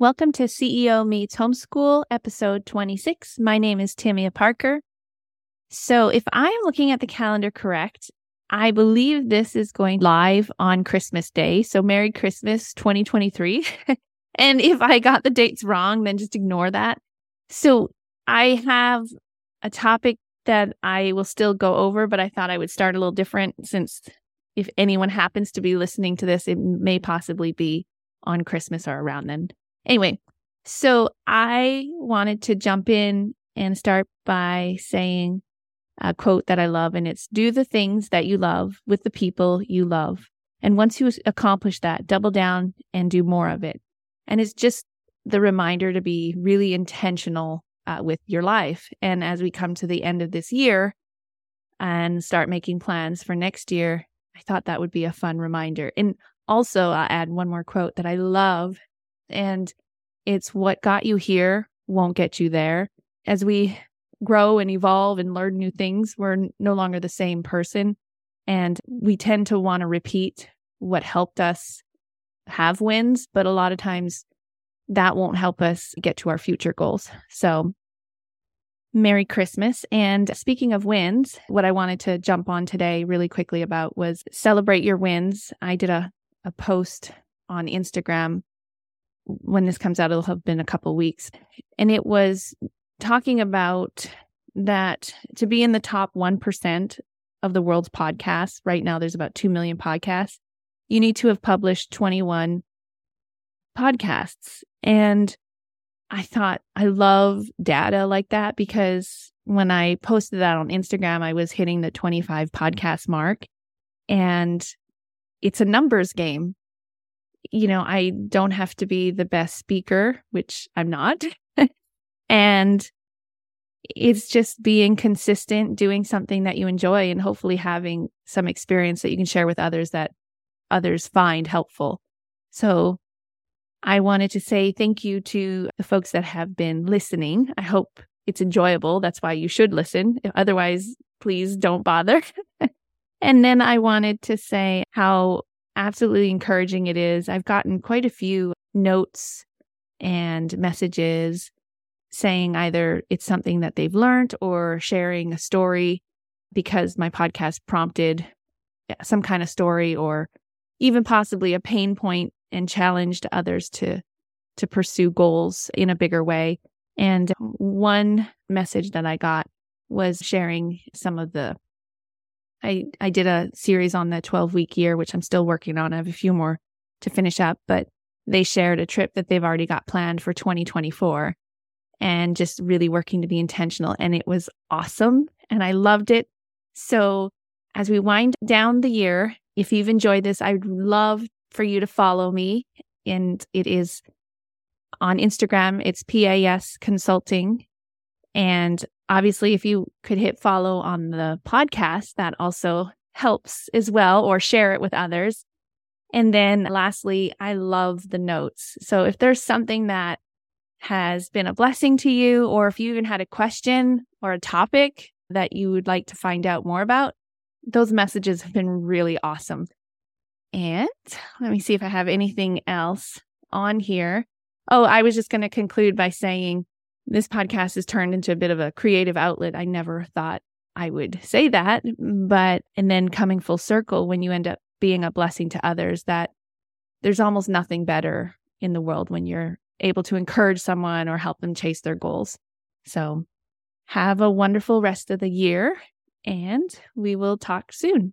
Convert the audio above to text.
Welcome to CEO Meets Homeschool, episode 26. My name is Tamia Parker. So, if I am looking at the calendar correct, I believe this is going live on Christmas Day. So, Merry Christmas 2023. and if I got the dates wrong, then just ignore that. So, I have a topic that I will still go over, but I thought I would start a little different since if anyone happens to be listening to this, it may possibly be on Christmas or around then. Anyway, so I wanted to jump in and start by saying a quote that I love, and it's do the things that you love with the people you love. And once you accomplish that, double down and do more of it. And it's just the reminder to be really intentional uh, with your life. And as we come to the end of this year and start making plans for next year, I thought that would be a fun reminder. And also, I'll add one more quote that I love and it's what got you here won't get you there. As we grow and evolve and learn new things, we're no longer the same person. And we tend to want to repeat what helped us have wins, but a lot of times that won't help us get to our future goals. So, Merry Christmas. And speaking of wins, what I wanted to jump on today really quickly about was celebrate your wins. I did a, a post on Instagram when this comes out, it'll have been a couple weeks. And it was talking about that to be in the top 1% of the world's podcasts, right now there's about 2 million podcasts, you need to have published 21 podcasts. And I thought I love data like that because when I posted that on Instagram, I was hitting the 25 podcast mark. And it's a numbers game you know, I don't have to be the best speaker, which I'm not. and it's just being consistent, doing something that you enjoy, and hopefully having some experience that you can share with others that others find helpful. So I wanted to say thank you to the folks that have been listening. I hope it's enjoyable. That's why you should listen. Otherwise, please don't bother. and then I wanted to say how absolutely encouraging it is. I've gotten quite a few notes and messages saying either it's something that they've learned or sharing a story because my podcast prompted some kind of story or even possibly a pain point and challenged others to to pursue goals in a bigger way. And one message that I got was sharing some of the I, I did a series on the 12 week year, which I'm still working on. I have a few more to finish up, but they shared a trip that they've already got planned for 2024 and just really working to be intentional. And it was awesome. And I loved it. So as we wind down the year, if you've enjoyed this, I'd love for you to follow me. And it is on Instagram, it's PAS Consulting. And obviously, if you could hit follow on the podcast, that also helps as well, or share it with others. And then lastly, I love the notes. So if there's something that has been a blessing to you, or if you even had a question or a topic that you would like to find out more about, those messages have been really awesome. And let me see if I have anything else on here. Oh, I was just going to conclude by saying this podcast has turned into a bit of a creative outlet. I never thought I would say that, but and then coming full circle when you end up being a blessing to others that there's almost nothing better in the world when you're able to encourage someone or help them chase their goals. So have a wonderful rest of the year and we will talk soon.